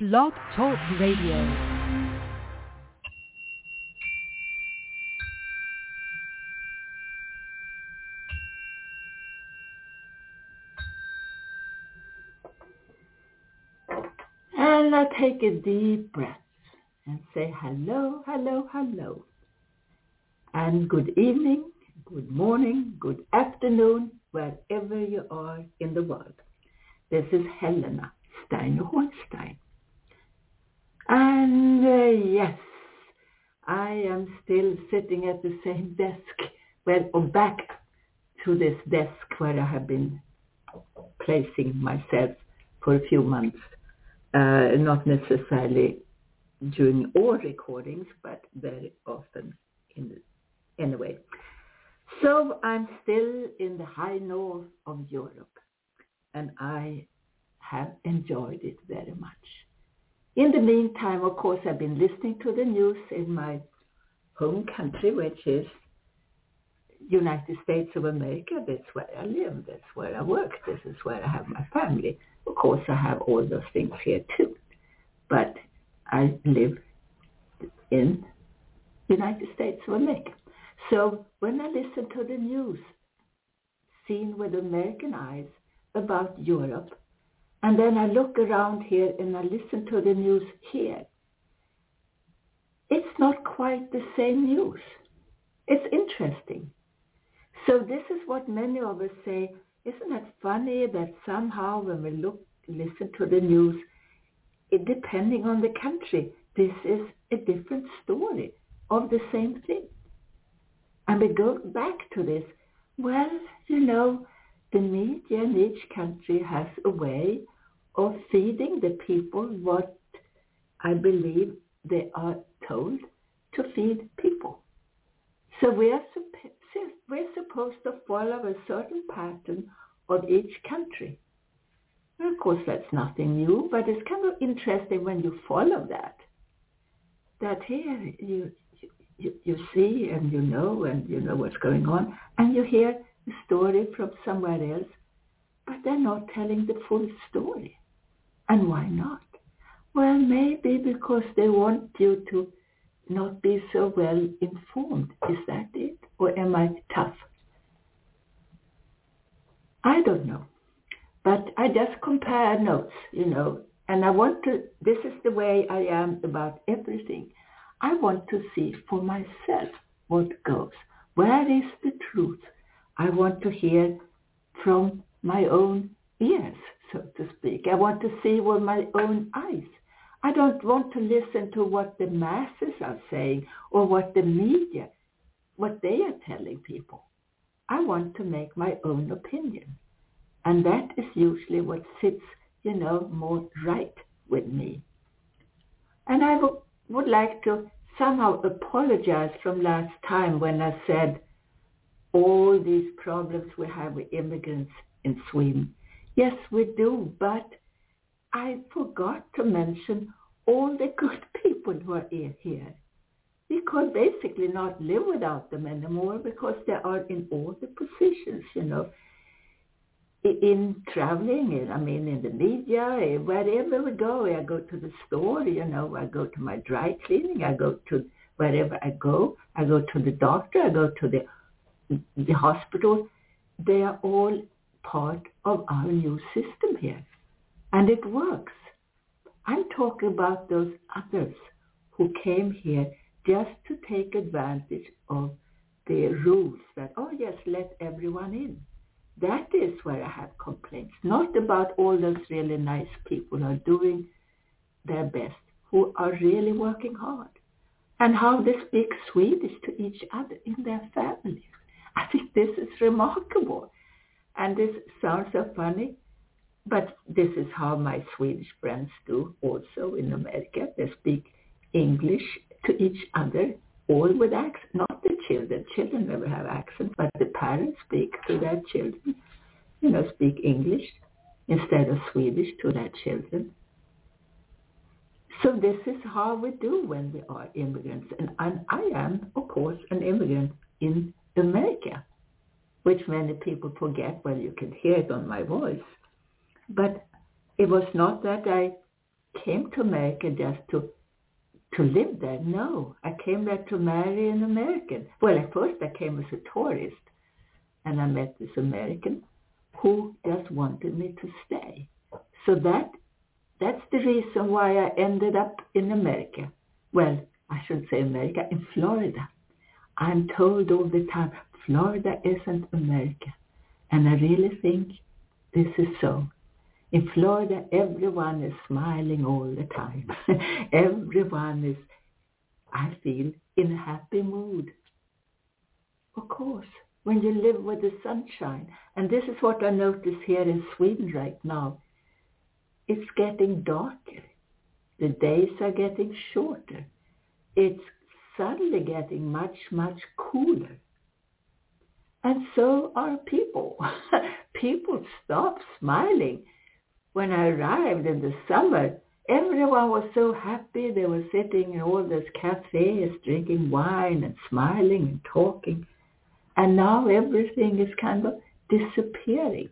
Blog Talk Radio. And I take a deep breath and say hello, hello, hello. And good evening, good morning, good afternoon, wherever you are in the world. This is Helena Steiner. And uh, yes, I am still sitting at the same desk, well, back to this desk where I have been placing myself for a few months. Uh, not necessarily during all recordings, but very often in the, anyway. So I'm still in the high north of Europe, and I have enjoyed it very much. In the meantime, of course, I've been listening to the news in my home country, which is United States of America. That's where I live. That's where I work. This is where I have my family. Of course, I have all those things here too. But I live in United States of America. So when I listen to the news, seen with American eyes about Europe, and then I look around here and I listen to the news here, it's not quite the same news. It's interesting. So this is what many of us say, isn't it funny that somehow when we look, listen to the news, it, depending on the country, this is a different story of the same thing. And we go back to this. Well, you know, the media in each country has a way of feeding the people what I believe they are told to feed people. So we are we're supposed to follow a certain pattern of each country. Of course, that's nothing new, but it's kind of interesting when you follow that. That here you, you you see and you know and you know what's going on, and you hear story from somewhere else, but they're not telling the full story. And why not? Well, maybe because they want you to not be so well informed. Is that it? Or am I tough? I don't know. But I just compare notes, you know, and I want to, this is the way I am about everything. I want to see for myself what goes. Where is the truth? I want to hear from my own ears, so to speak. I want to see with my own eyes. I don't want to listen to what the masses are saying or what the media, what they are telling people. I want to make my own opinion. And that is usually what sits, you know, more right with me. And I w- would like to somehow apologize from last time when I said all these problems we have with immigrants in Sweden. Yes, we do, but I forgot to mention all the good people who are here. We could basically not live without them anymore because they are in all the positions, you know, in traveling, I mean, in the media, eh, wherever we go. I go to the store, you know, I go to my dry cleaning, I go to wherever I go, I go to the doctor, I go to the the hospital. They are all part of our new system here. And it works. I'm talking about those others who came here just to take advantage of the rules that, oh yes, let everyone in. That is where I have complaints, not about all those really nice people who are doing their best, who are really working hard, and how they speak Swedish to each other in their families. I think this is remarkable. And this sounds so funny, but this is how my Swedish friends do also in America. They speak English to each other, all with accent, not the children. Children never have accent, but the parents speak to their children, you know, speak English instead of Swedish to their children. So this is how we do when we are immigrants. And, and I am, of course, an immigrant in America, which many people forget. Well, you can hear it on my voice. But it was not that I came to America just to to live there. No, I came there to marry an American. Well, at first I came as a tourist, and I met this American who just wanted me to stay. So that that's the reason why I ended up in America. Well, I should say America, in Florida. I'm told all the time, Florida isn't America. And I really think this is so. In Florida, everyone is smiling all the time. everyone is, I feel, in a happy mood. Of course, when you live with the sunshine. And this is what I notice here in Sweden right now. It's getting darker. The days are getting shorter. It's suddenly getting much, much cooler. And so are people. people stop smiling. When I arrived in the summer, everyone was so happy. They were sitting in all those cafes, drinking wine and smiling and talking. And now everything is kind of disappearing.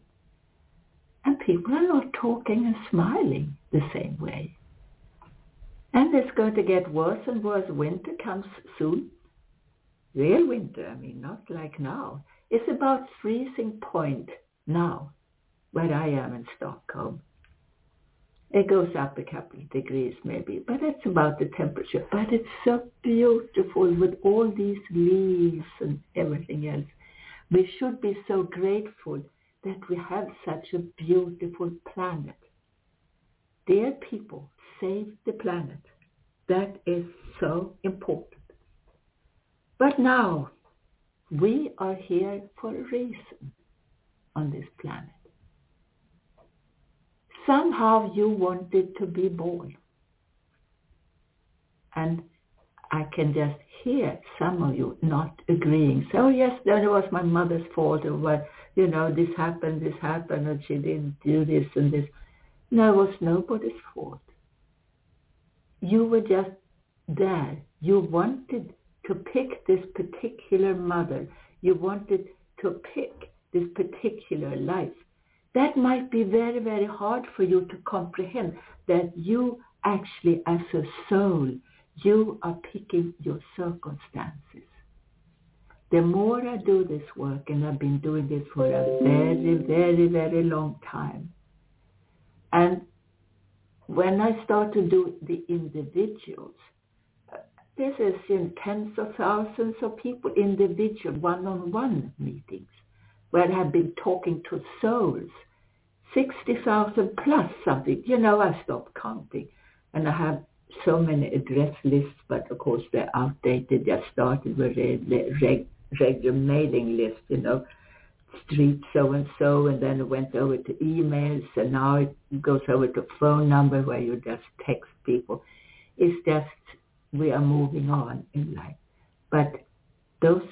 And people are not talking and smiling the same way. And it's going to get worse and worse. Winter comes soon. Real winter, I mean, not like now. It's about freezing point now, where I am in Stockholm. It goes up a couple of degrees maybe, but that's about the temperature. But it's so beautiful with all these leaves and everything else. We should be so grateful that we have such a beautiful planet. Dear people, save the planet. That is so important. But now, we are here for a reason on this planet. Somehow you wanted to be born. And I can just hear some of you not agreeing. So yes, that was my mother's fault or what, you know, this happened, this happened, and she didn't do this and this. No, it was nobody's fault. You were just there. You wanted to pick this particular mother. You wanted to pick this particular life. That might be very, very hard for you to comprehend that you actually as a soul, you are picking your circumstances. The more I do this work, and I've been doing this for a very, very, very long time, and when I start to do the individuals, this is in tens of thousands of people, individual one-on-one meetings, where I have been talking to souls, 60,000 plus something. You know, I stopped counting. And I have so many address lists, but of course they're outdated. Just started with a regular mailing list, you know, street so-and-so, and then it went over to emails, and now it goes over to phone number where you just text people. It's just we are moving on in life. But those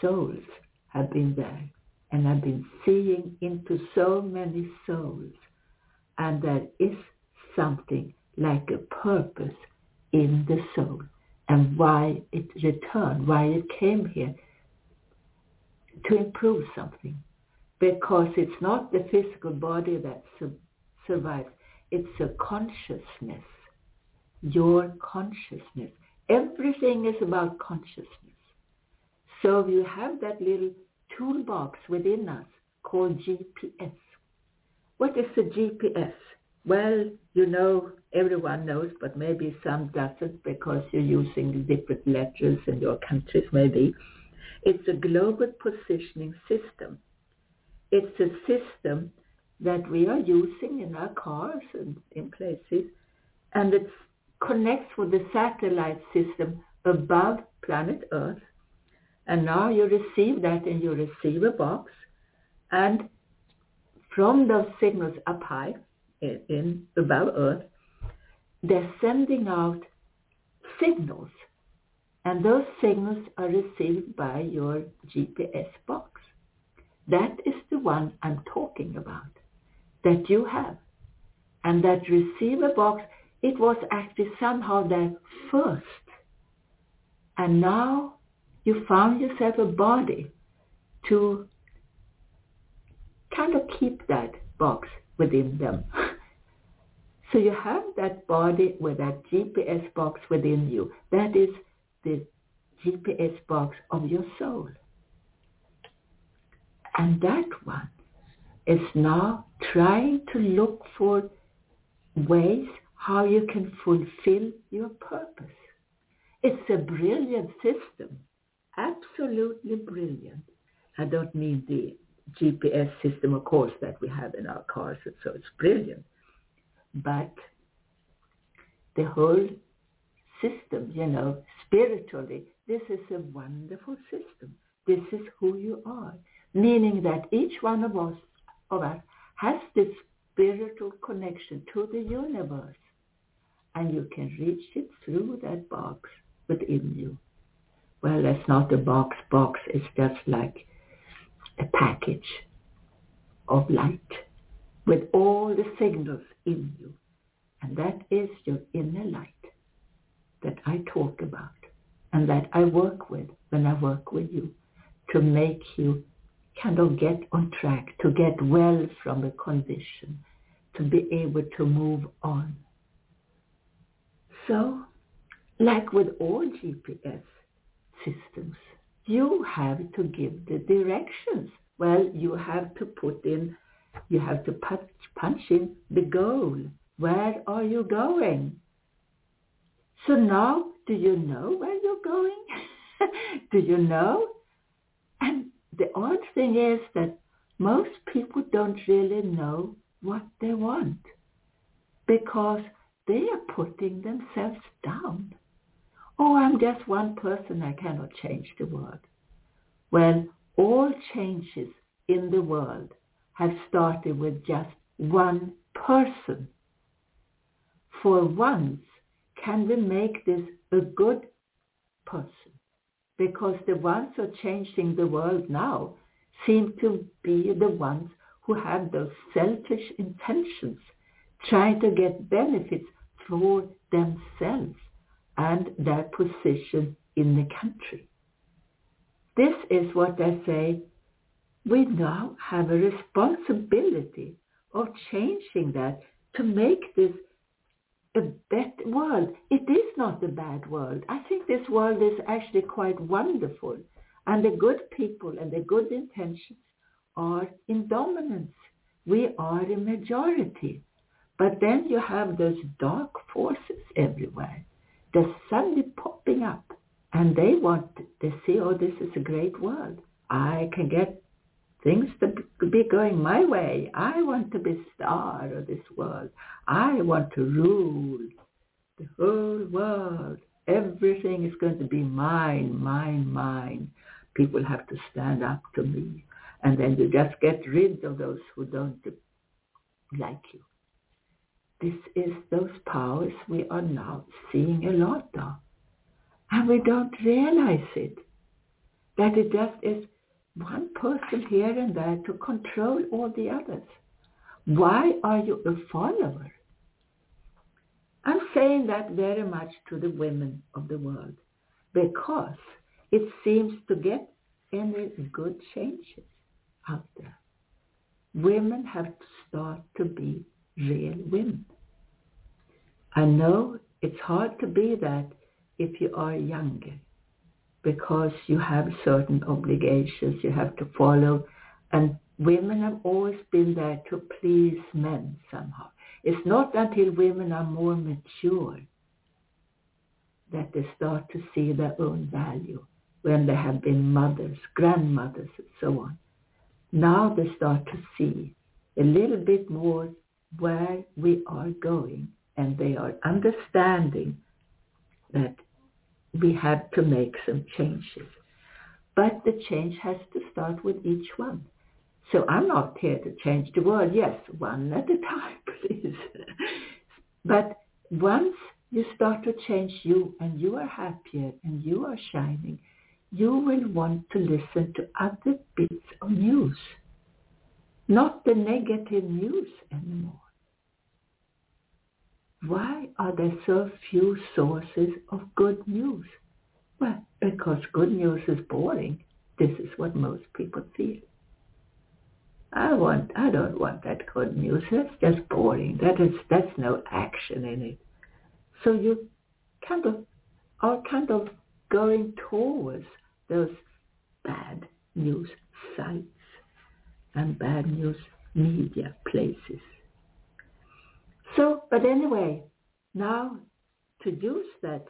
souls have been there and I've been seeing into so many souls and there is something like a purpose in the soul and why it returned, why it came here to improve something. Because it's not the physical body that su- survives, it's a consciousness, your consciousness Everything is about consciousness. So you have that little toolbox within us called GPS. What is a GPS? Well, you know, everyone knows, but maybe some doesn't because you're using different letters in your countries maybe. It's a global positioning system. It's a system that we are using in our cars and in places, and it connects with the satellite system above planet Earth. And now you receive that in your receiver box. And from those signals up high in, in above Earth, they're sending out signals. And those signals are received by your GPS box. That is the one I'm talking about, that you have. And that receiver box it was actually somehow there first. And now you found yourself a body to kind of keep that box within them. So you have that body with that GPS box within you. That is the GPS box of your soul. And that one is now trying to look for ways how you can fulfill your purpose. It's a brilliant system, absolutely brilliant. I don't mean the GPS system, of course, that we have in our cars, so it's brilliant. But the whole system, you know, spiritually, this is a wonderful system. This is who you are, meaning that each one of us, of us has this spiritual connection to the universe, and you can reach it through that box within you. Well, that's not a box. Box is just like a package of light with all the signals in you. And that is your inner light that I talk about and that I work with when I work with you to make you kind of get on track, to get well from a condition, to be able to move on. So, like with all GPS systems, you have to give the directions. Well, you have to put in, you have to punch, punch in the goal. Where are you going? So now, do you know where you're going? do you know? And the odd thing is that most people don't really know what they want because they are putting themselves down. Oh, I'm just one person. I cannot change the world. Well, all changes in the world have started with just one person. For once, can we make this a good person? Because the ones who are changing the world now seem to be the ones who have those selfish intentions, trying to get benefits for themselves and their position in the country. This is what I say, we now have a responsibility of changing that to make this a better world. It is not a bad world. I think this world is actually quite wonderful. And the good people and the good intentions are in dominance. We are a majority. But then you have those dark forces everywhere. They're suddenly popping up and they want, they see, oh, this is a great world. I can get things to be going my way. I want to be star of this world. I want to rule the whole world. Everything is going to be mine, mine, mine. People have to stand up to me. And then you just get rid of those who don't like you. This is those powers we are now seeing a lot of. And we don't realize it. That it just is one person here and there to control all the others. Why are you a follower? I'm saying that very much to the women of the world because it seems to get any good changes out there. Women have to start to be real women. I know it's hard to be that if you are younger because you have certain obligations you have to follow and women have always been there to please men somehow. It's not until women are more mature that they start to see their own value when they have been mothers, grandmothers, and so on. Now they start to see a little bit more where we are going and they are understanding that we have to make some changes. But the change has to start with each one. So I'm not here to change the world. Yes, one at a time, please. but once you start to change you and you are happier and you are shining, you will want to listen to other bits of news, not the negative news anymore. Why are there so few sources of good news? Well, because good news is boring. This is what most people feel. I want, I don't want that good news. That's just boring. That is, that's no action in it. So you kind of are kind of going towards those bad news sites and bad news media places. So, but anyway, now to use that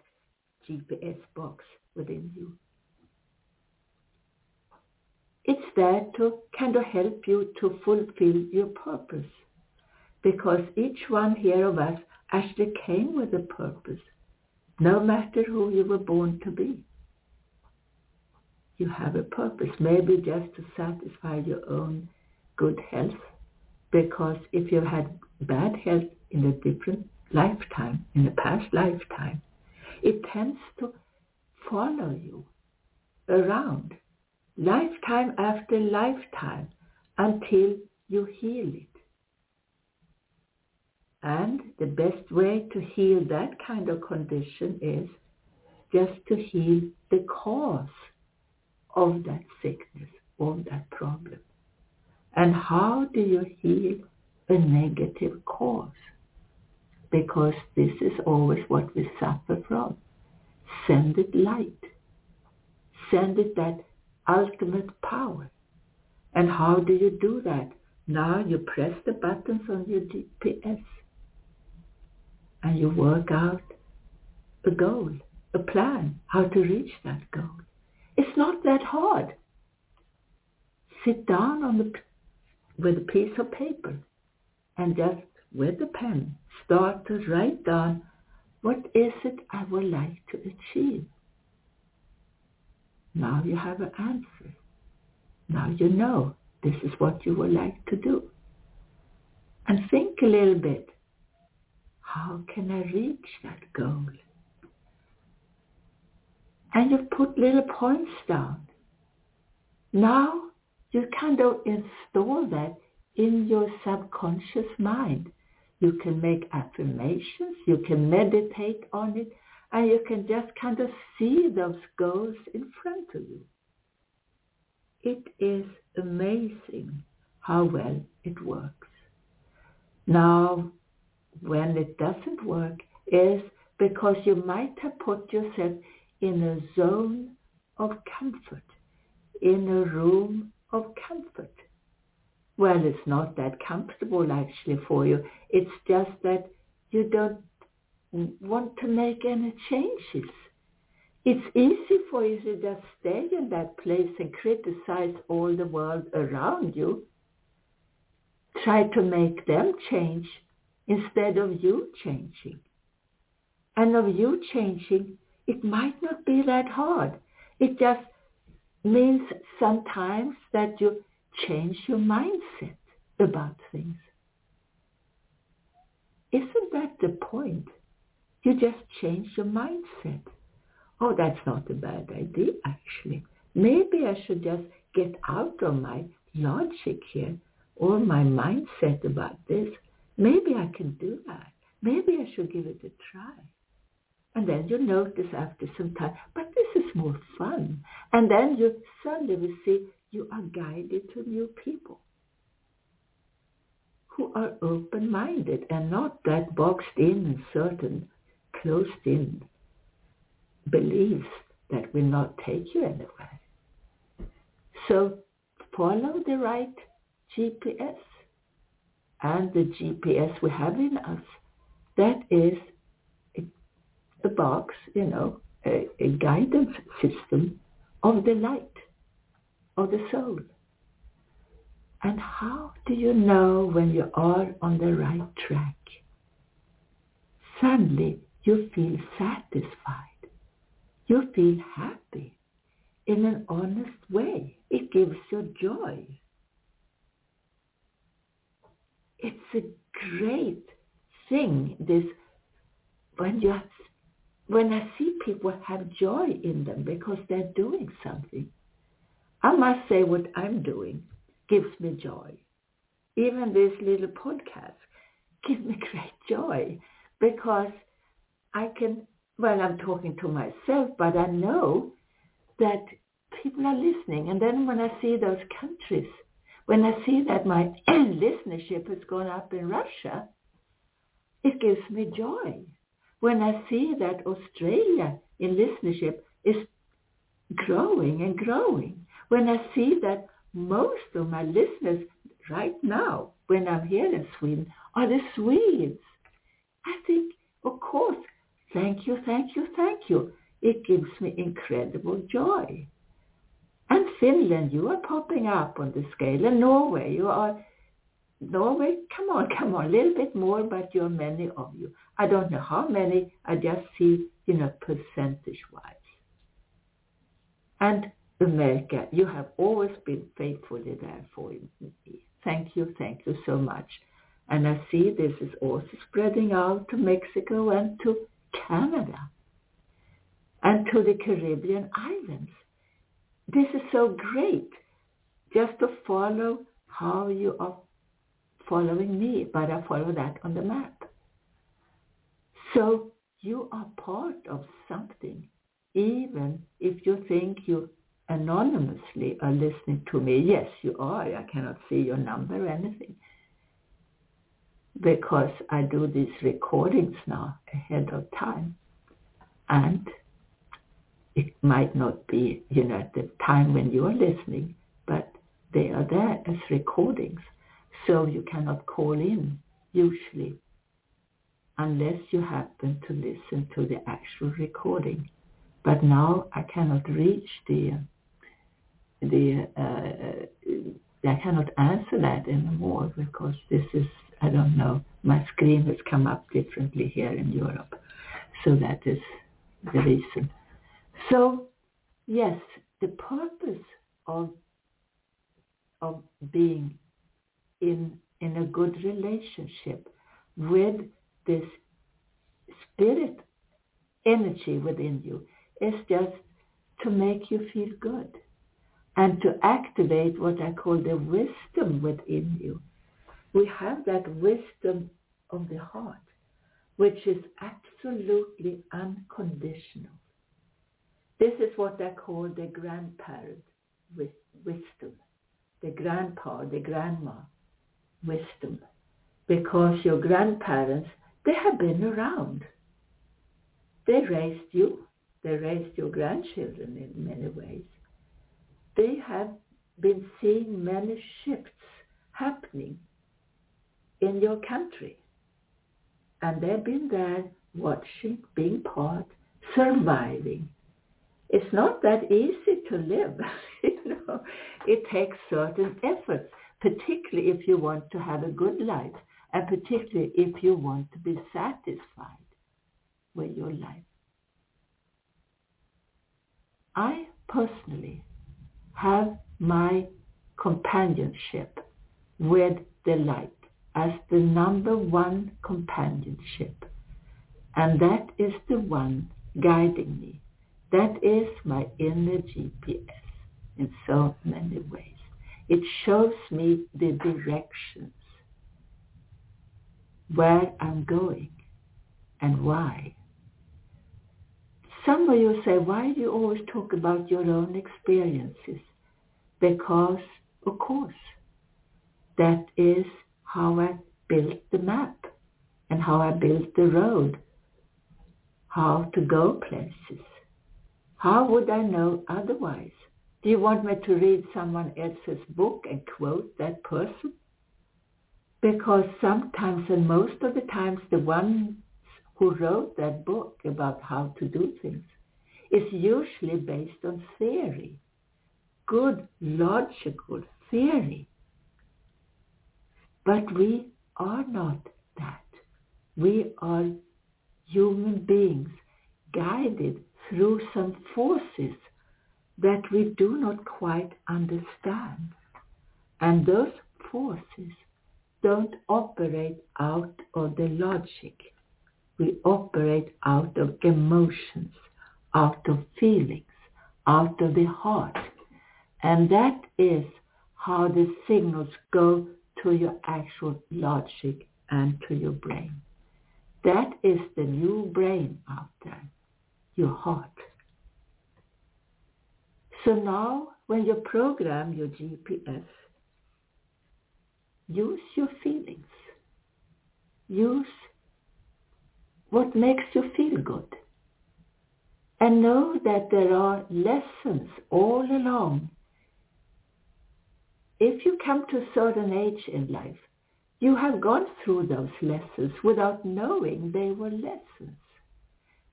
GPS box within you. It's there to kind of help you to fulfill your purpose. Because each one here of us actually came with a purpose, no matter who you were born to be. You have a purpose, maybe just to satisfy your own good health. Because if you had bad health in a different lifetime, in a past lifetime, it tends to follow you around lifetime after lifetime until you heal it. And the best way to heal that kind of condition is just to heal the cause of that sickness, of that problem. And how do you heal a negative cause? Because this is always what we suffer from. Send it light. Send it that ultimate power. And how do you do that? Now you press the buttons on your GPS and you work out a goal, a plan, how to reach that goal. It's not that hard. Sit down on the, with a piece of paper and just with a pen start to write down what is it I would like to achieve. Now you have an answer. Now you know this is what you would like to do. And think a little bit. How can I reach that goal? And you put little points down. Now you kind of install that in your subconscious mind. You can make affirmations, you can meditate on it, and you can just kind of see those goals in front of you. It is amazing how well it works. Now, when it doesn't work is because you might have put yourself in a zone of comfort, in a room of comfort. Well, it's not that comfortable actually for you. It's just that you don't want to make any changes. It's easy for you to just stay in that place and criticize all the world around you. Try to make them change instead of you changing. And of you changing, it might not be that hard. It just means sometimes that you change your mindset about things. Isn't that the point? You just change your mindset. Oh, that's not a bad idea, actually. Maybe I should just get out of my logic here or my mindset about this. Maybe I can do that. Maybe I should give it a try. And then you notice after some time, but this is more fun. And then you suddenly will see you are guided to new people who are open-minded and not that boxed in and certain closed in beliefs that will not take you anywhere. So follow the right GPS. And the GPS we have in us, that is a box, you know, a, a guidance system of the light, of the soul. And how do you know when you are on the right track? Suddenly you feel satisfied. You feel happy in an honest way. It gives you joy. It's a great thing, this, when you when I see people have joy in them because they're doing something. I must say what I'm doing gives me joy. Even this little podcast gives me great joy because I can, well, I'm talking to myself, but I know that people are listening. And then when I see those countries When I see that my listenership has gone up in Russia, it gives me joy. When I see that Australia in listenership is growing and growing, when I see that most of my listeners right now, when I'm here in Sweden, are the Swedes, I think, of course, thank you, thank you, thank you. It gives me incredible joy. And Finland, you are popping up on the scale. And Norway, you are, Norway, come on, come on, a little bit more, but you're many of you. I don't know how many, I just see, you know, percentage-wise. And America, you have always been faithfully there for me. Thank you, thank you so much. And I see this is also spreading out to Mexico and to Canada and to the Caribbean islands. This is so great just to follow how you are following me, but I follow that on the map. So you are part of something, even if you think you anonymously are listening to me. Yes, you are. I cannot see your number or anything because I do these recordings now ahead of time. And it might not be, you know, at the time when you are listening, but they are there as recordings. So you cannot call in usually unless you happen to listen to the actual recording. But now I cannot reach the the uh, I cannot answer that anymore because this is I don't know my screen has come up differently here in Europe, so that is the reason. So yes, the purpose of of being in in a good relationship with this spirit energy within you is just to make you feel good and to activate what I call the wisdom within you. We have that wisdom of the heart, which is absolutely unconditional. This is what I call the grandparent wisdom, the grandpa, the grandma wisdom, because your grandparents, they have been around. They raised you. They raised your grandchildren in many ways they have been seeing many shifts happening in your country. And they've been there watching, being part, surviving. It's not that easy to live. you know, it takes certain efforts, particularly if you want to have a good life, and particularly if you want to be satisfied with your life. I personally have my companionship with the light as the number one companionship. And that is the one guiding me. That is my inner GPS in so many ways. It shows me the directions, where I'm going and why. Some of you say, why do you always talk about your own experiences? Because, of course, that is how I built the map and how I built the road, how to go places. How would I know otherwise? Do you want me to read someone else's book and quote that person? Because sometimes and most of the times the one who wrote that book about how to do things is usually based on theory, good logical theory. But we are not that. We are human beings guided through some forces that we do not quite understand. And those forces don't operate out of the logic we operate out of emotions, out of feelings, out of the heart. And that is how the signals go to your actual logic and to your brain. That is the new brain out there, your heart. So now when you program your GPS, use your feelings. Use what makes you feel good. And know that there are lessons all along. If you come to a certain age in life, you have gone through those lessons without knowing they were lessons.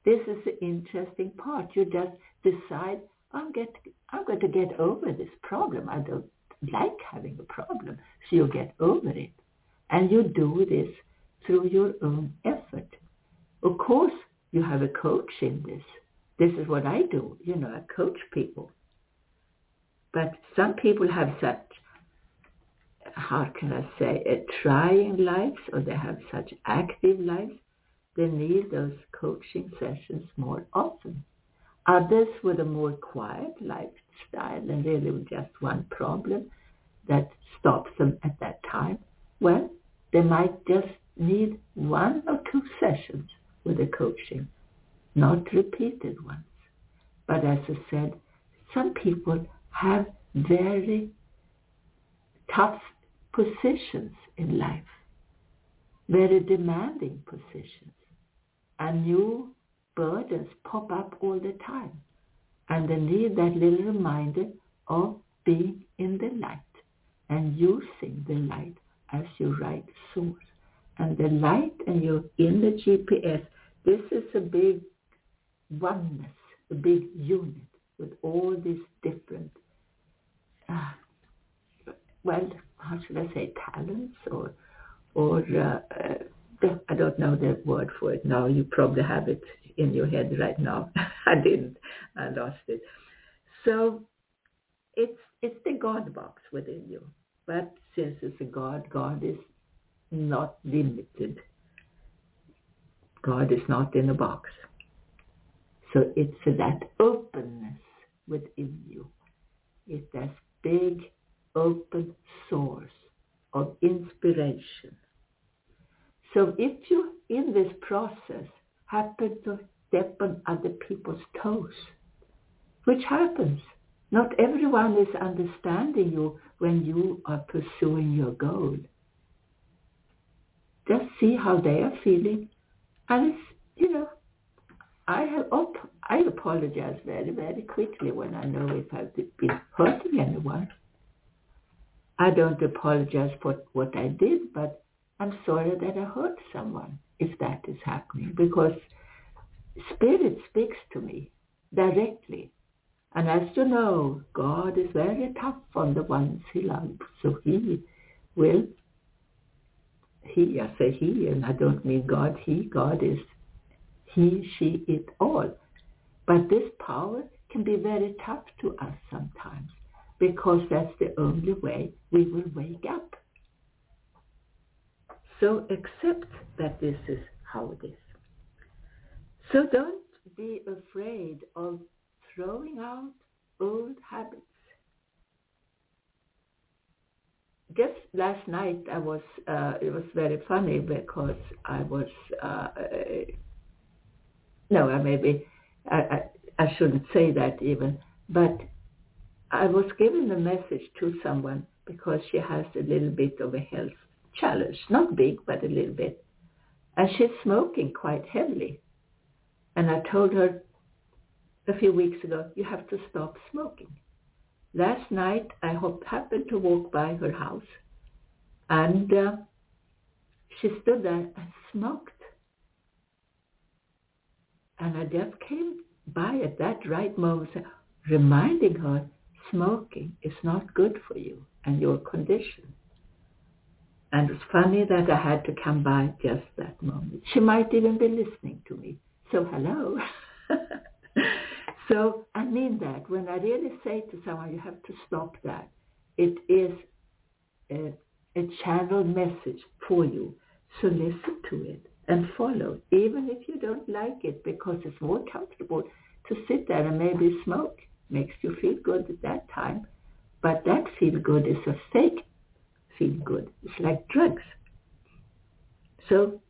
This is the interesting part. You just decide, I'm, get, I'm going to get over this problem. I don't like having a problem. So you get over it. And you do this through your own effort. Of course, you have a coach in this. This is what I do. You know, I coach people. But some people have such, how can I say, a trying lives or they have such active lives. They need those coaching sessions more often. Others with a more quiet lifestyle and really with just one problem that stops them at that time, well, they might just need one or two sessions with the coaching, not repeated ones. But as I said, some people have very tough positions in life, very demanding positions, and new burdens pop up all the time. And they need that little reminder of being in the light and using the light as your right source and the light and you're in the GPS, this is a big oneness, a big unit with all these different, uh, well, how should I say, talents or, or uh, uh, I don't know the word for it now. You probably have it in your head right now. I didn't. I lost it. So it's it's the God box within you. But since it's a God, God is not limited. God is not in a box. So it's that openness within you. It's that big open source of inspiration. So if you, in this process, happen to step on other people's toes, which happens, not everyone is understanding you when you are pursuing your goal. Just see how they are feeling. And it's, you know, I have I apologize very, very quickly when I know if I've been hurting anyone. I don't apologize for what I did, but I'm sorry that I hurt someone if that is happening because Spirit speaks to me directly. And as you know, God is very tough on the ones he loves, so he will he, I say he, and I don't mean God, he, God is he, she, it, all. But this power can be very tough to us sometimes because that's the only way we will wake up. So accept that this is how it is. So don't be afraid of throwing out old habits just last night I was uh, it was very funny because I was uh, no I maybe I, I, I shouldn't say that even but I was given a message to someone because she has a little bit of a health challenge not big but a little bit and she's smoking quite heavily. And I told her a few weeks ago you have to stop smoking Last night I happened to walk by her house and uh, she stood there and smoked. And I just came by at that right moment reminding her smoking is not good for you and your condition. And it's funny that I had to come by just that moment. She might even be listening to me. So hello. So I mean that when I really say to someone, you have to stop that, it is a, a channel message for you. So listen to it and follow, even if you don't like it, because it's more comfortable to sit there and maybe smoke. Makes you feel good at that time. But that feel good is a fake feel good. It's like drugs. So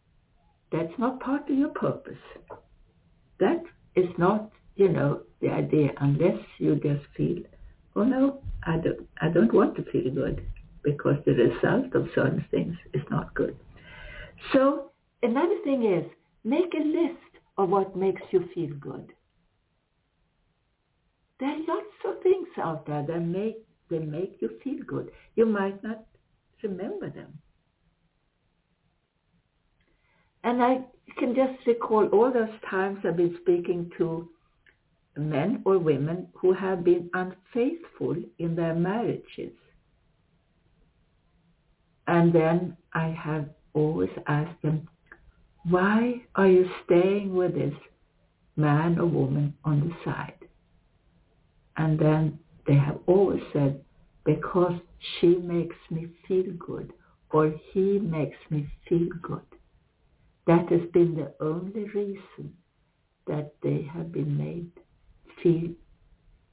that's not part of your purpose. That is not you know, the idea, unless you just feel, oh no, I don't, I don't want to feel good. because the result of certain things is not good. So another thing is make a list of what makes you feel good. There are lots of things out there that make that make you feel good. You might not remember them. And I can just recall all those times I've been speaking to men or women who have been unfaithful in their marriages. And then I have always asked them, why are you staying with this man or woman on the side? And then they have always said, because she makes me feel good or he makes me feel good. That has been the only reason that they have been made feel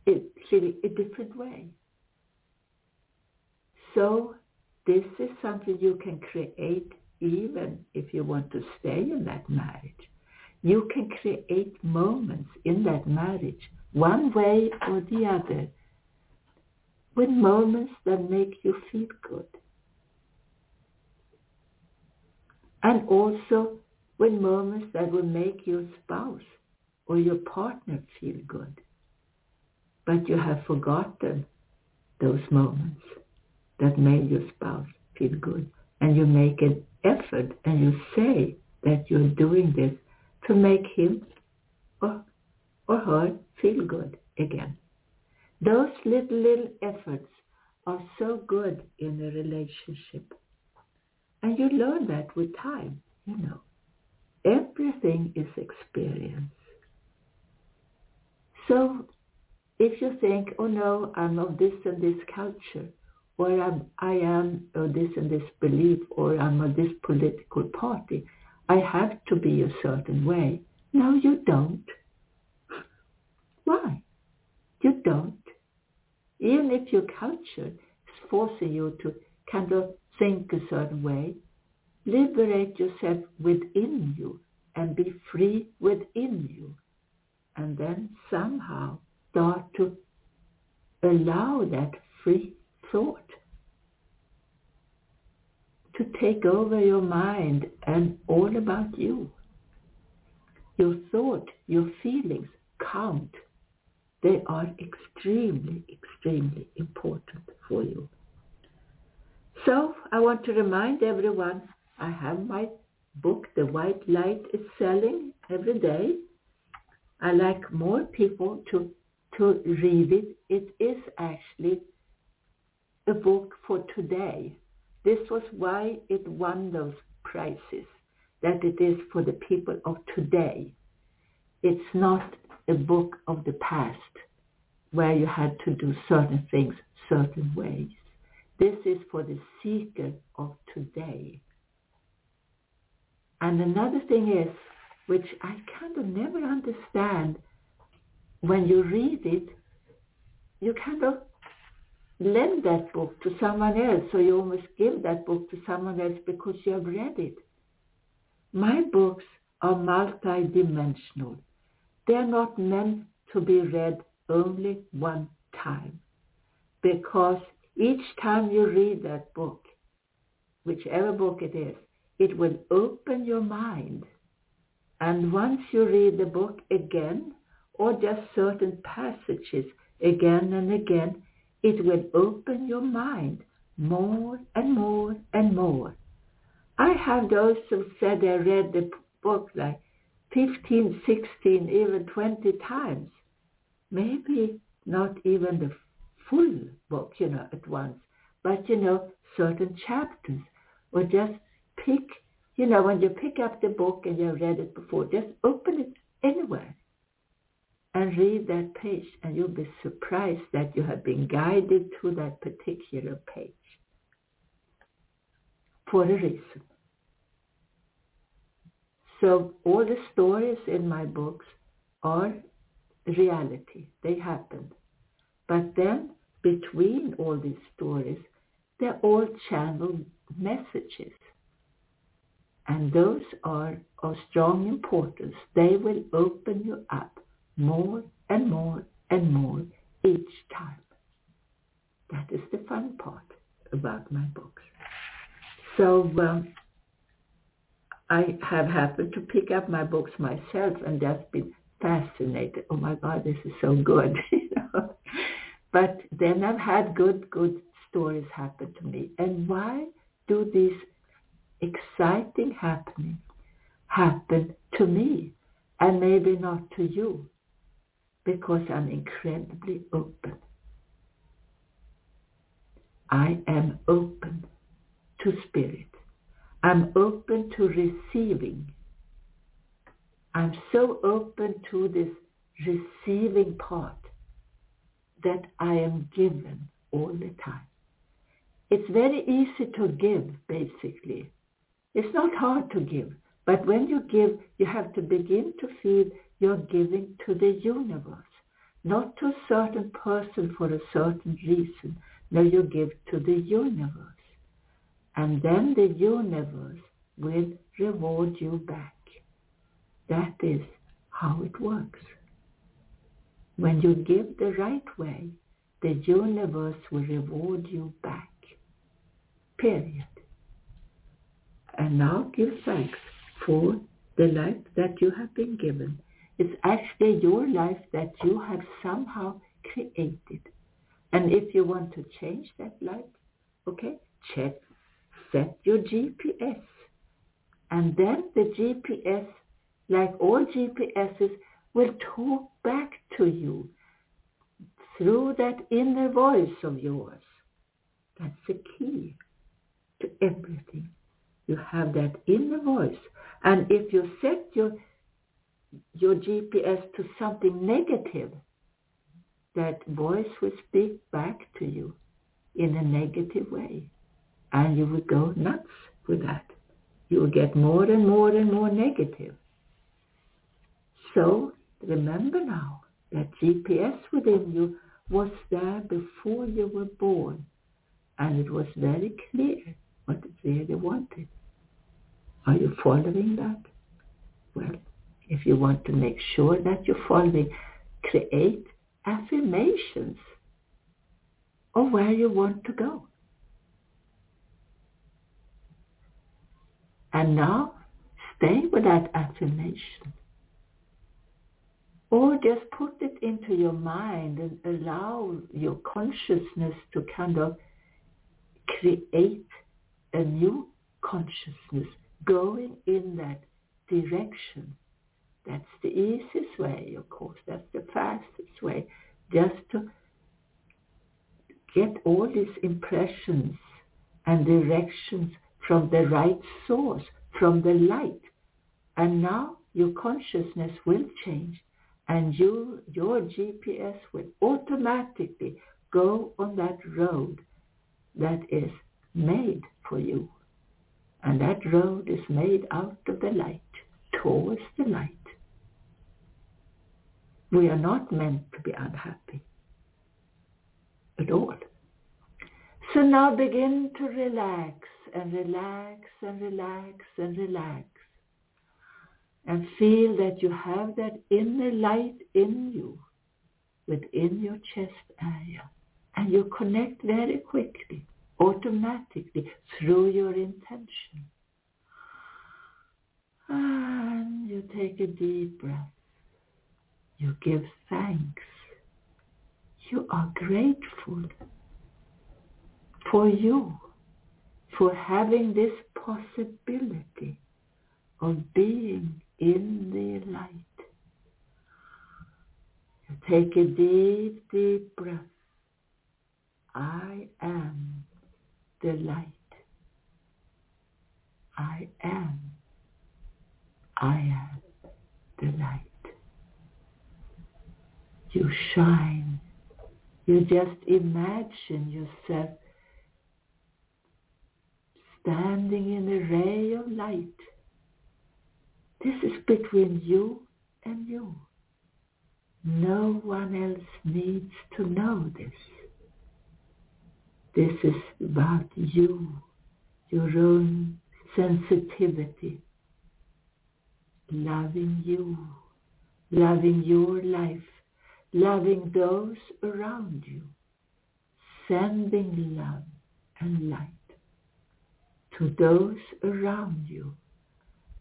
it feel a different way. So this is something you can create even if you want to stay in that marriage. You can create moments in that marriage, one way or the other, with moments that make you feel good. And also with moments that will make your spouse or your partner feel good. But you have forgotten those moments that made your spouse feel good. And you make an effort and you say that you're doing this to make him or, or her feel good again. Those little, little efforts are so good in a relationship. And you learn that with time, you know. Everything is experience. So if you think, oh no, I'm of this and this culture, or I'm, I am of this and this belief, or I'm of this political party, I have to be a certain way. No, you don't. Why? You don't. Even if your culture is forcing you to kind of think a certain way, liberate yourself within you and be free within you. And then somehow start to allow that free thought to take over your mind and all about you. Your thought, your feelings count. They are extremely, extremely important for you. So I want to remind everyone, I have my book, The White Light is Selling every day. I like more people to, to read it. It is actually a book for today. This was why it won those prizes, that it is for the people of today. It's not a book of the past where you had to do certain things certain ways. This is for the seeker of today. And another thing is, which I kind of never understand, when you read it, you kind of lend that book to someone else, or you almost give that book to someone else because you have read it. My books are multidimensional. They are not meant to be read only one time because each time you read that book, whichever book it is, it will open your mind. And once you read the book again, or just certain passages again and again, it will open your mind more and more and more. I have those who said they read the book like 15, 16, even 20 times. Maybe not even the full book, you know, at once, but, you know, certain chapters or just pick, you know, when you pick up the book and you've read it before, just open it anywhere and read that page and you'll be surprised that you have been guided to that particular page for a reason. So all the stories in my books are reality. They happened. But then between all these stories, they're all channeled messages. And those are of strong importance. They will open you up more and more and more each time. That is the fun part about my books. So um, I have happened to pick up my books myself and just been fascinated. Oh my God, this is so good. you know? But then I've had good, good stories happen to me. And why do these exciting happening happen to me and maybe not to you? Because I'm incredibly open. I am open to spirit. I'm open to receiving. I'm so open to this receiving part that I am given all the time. It's very easy to give, basically. It's not hard to give, but when you give, you have to begin to feel you're giving to the universe, not to a certain person for a certain reason. No, you give to the universe. And then the universe will reward you back. That is how it works. When you give the right way, the universe will reward you back. Period. And now give thanks for the life that you have been given. It's actually your life that you have somehow created. And if you want to change that life, okay, check, set your GPS. And then the GPS, like all GPSs, will talk back to you through that inner voice of yours. That's the key to everything. You have that inner voice. And if you set your your GPS to something negative, that voice will speak back to you in a negative way. And you will go nuts with that. You will get more and more and more negative. So remember now that GPS within you was there before you were born. And it was very clear what it really wanted. Are you following that? Well, if you want to make sure that you're following, create affirmations of where you want to go. And now stay with that affirmation. Or just put it into your mind and allow your consciousness to kind of create a new consciousness going in that direction. That's the easiest way, of course. That's the fastest way. Just to get all these impressions and directions from the right source, from the light. And now your consciousness will change and you, your GPS will automatically go on that road that is made for you. And that road is made out of the light, towards the light. We are not meant to be unhappy at all. So now begin to relax and relax and relax and relax and feel that you have that inner light in you within your chest area and you connect very quickly automatically through your intention and you take a deep breath you give thanks you are grateful for you for having this possibility of being in the light. You take a deep, deep breath. I am the light. I am. I am the light. You shine. You just imagine yourself standing in a ray of light this is between you and you. No one else needs to know this. This is about you, your own sensitivity, loving you, loving your life, loving those around you, sending love and light to those around you.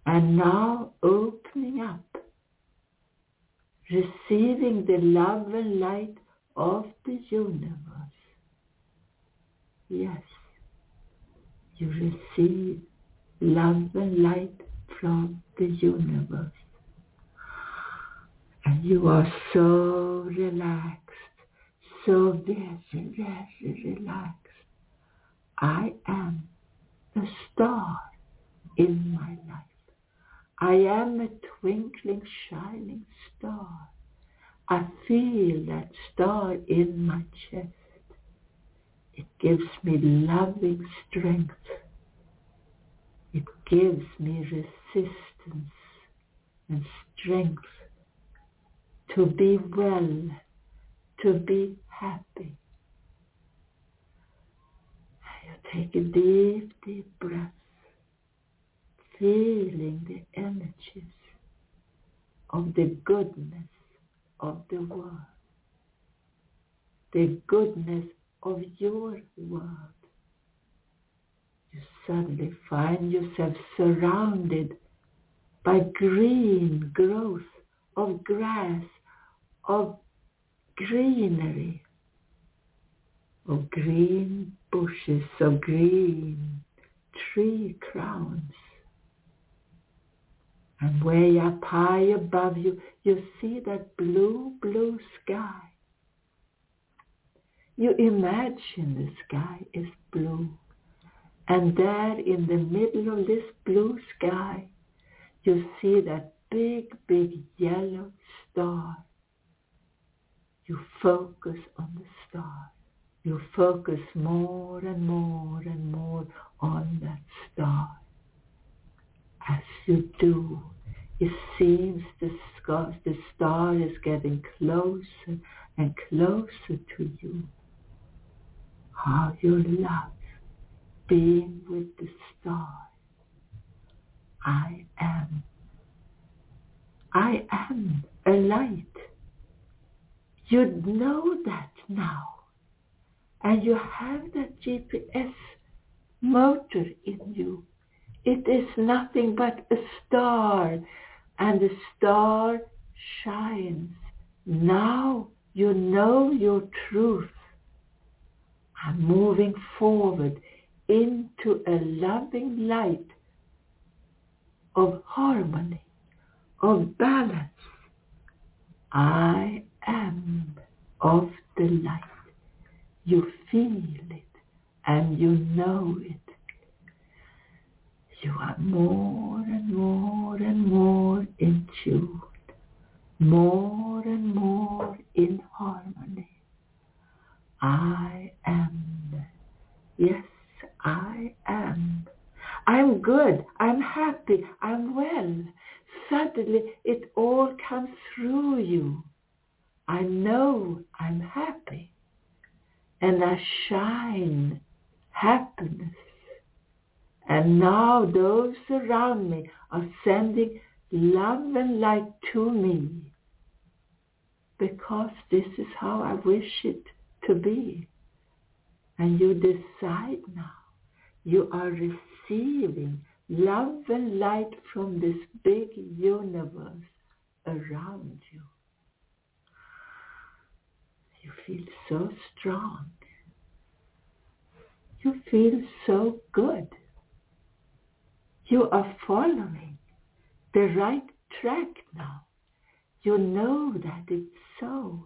And now opening up, receiving the love and light of the universe. Yes, you receive love and light from the universe. And you are so relaxed, so very, very relaxed. I am a star in my life. I am a twinkling, shining star. I feel that star in my chest. It gives me loving strength. It gives me resistance and strength to be well, to be happy. Take a deep, deep breath, feeling the energies of the goodness of the world, the goodness of your world. You suddenly find yourself surrounded by green growth of grass, of greenery, of green bushes, of green tree crowns. And way up high above you, you see that blue, blue sky. You imagine the sky is blue. And there in the middle of this blue sky, you see that big, big yellow star. You focus on the star. You focus more and more and more on that star. As you do, it seems the star, the star is getting closer and closer to you. How you love being with the star. I am. I am a light. You know that now. And you have that GPS motor in you. It is nothing but a star. And the star shines. Now you know your truth. I'm moving forward into a loving light of harmony, of balance. I am of the light. You feel it and you know it. You are more and more and more in tune, more and more in harmony. I am. Yes, I am. I'm good. I'm happy. I'm well. Suddenly it all comes through you. I know I'm happy. And I shine happiness. And now those around me are sending love and light to me because this is how I wish it to be. And you decide now. You are receiving love and light from this big universe around you. You feel so strong. You feel so good. You are following the right track now. You know that it's so.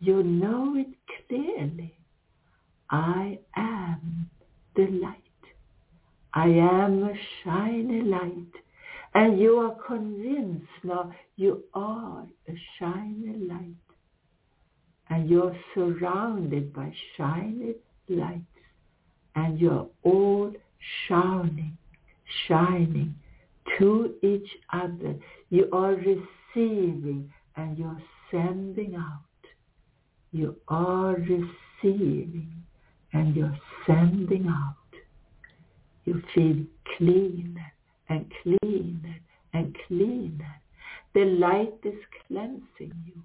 You know it clearly. I am the light. I am a shiny light. And you are convinced now you are a shiny light. And you're surrounded by shiny lights. And you're all shining, shining to each other. You are receiving and you're sending out. You are receiving and you're sending out. You feel cleaner and cleaner and cleaner. The light is cleansing you.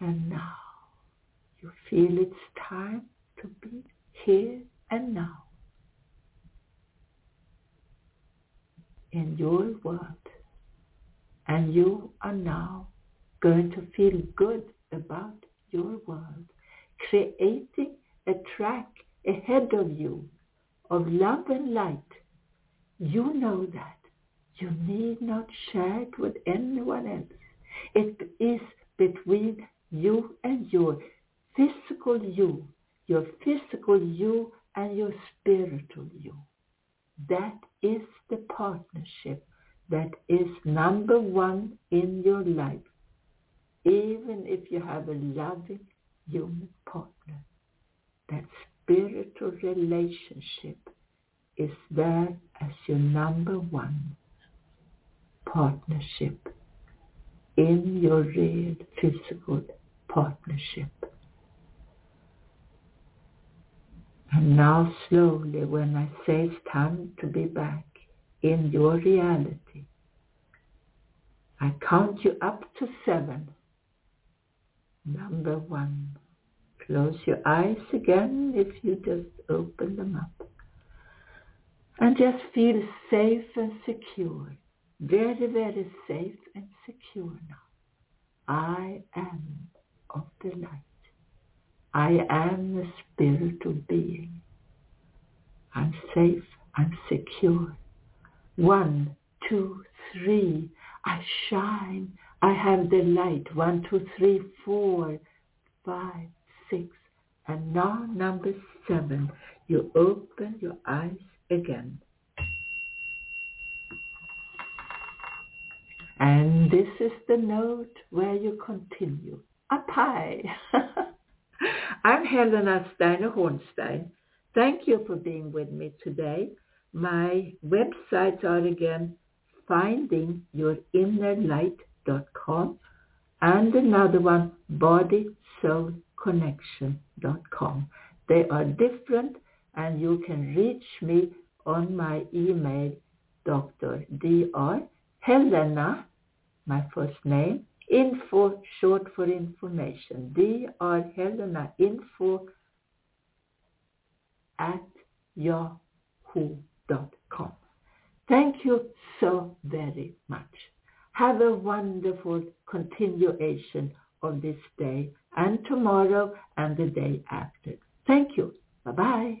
And now you feel it's time to be here and now in your world. And you are now going to feel good about your world, creating a track ahead of you of love and light. You know that. You need not share it with anyone else. It is between you and your physical you, your physical you and your spiritual you. That is the partnership that is number one in your life, even if you have a loving human partner. That spiritual relationship is there as your number one partnership in your real physical partnership. And now slowly when I say it's time to be back in your reality, I count you up to seven. Number one. Close your eyes again if you just open them up. And just feel safe and secure. Very, very safe and secure now. I am of the light. I am a spiritual being. I'm safe. I'm secure. One, two, three. I shine. I have the light. One, two, three, four, five, six. And now number seven. You open your eyes again. And this is the note where you continue. Up high. I'm Helena Steiner Hornstein. Thank you for being with me today. My websites are again findingyourinnerlight.com and another one bodysoulconnection.com. They are different and you can reach me on my email Dr. Dr. Helena, my first name, info short for information, Dr. Helena info at yahoo.com. Thank you so very much. Have a wonderful continuation of this day and tomorrow and the day after. Thank you. Bye-bye.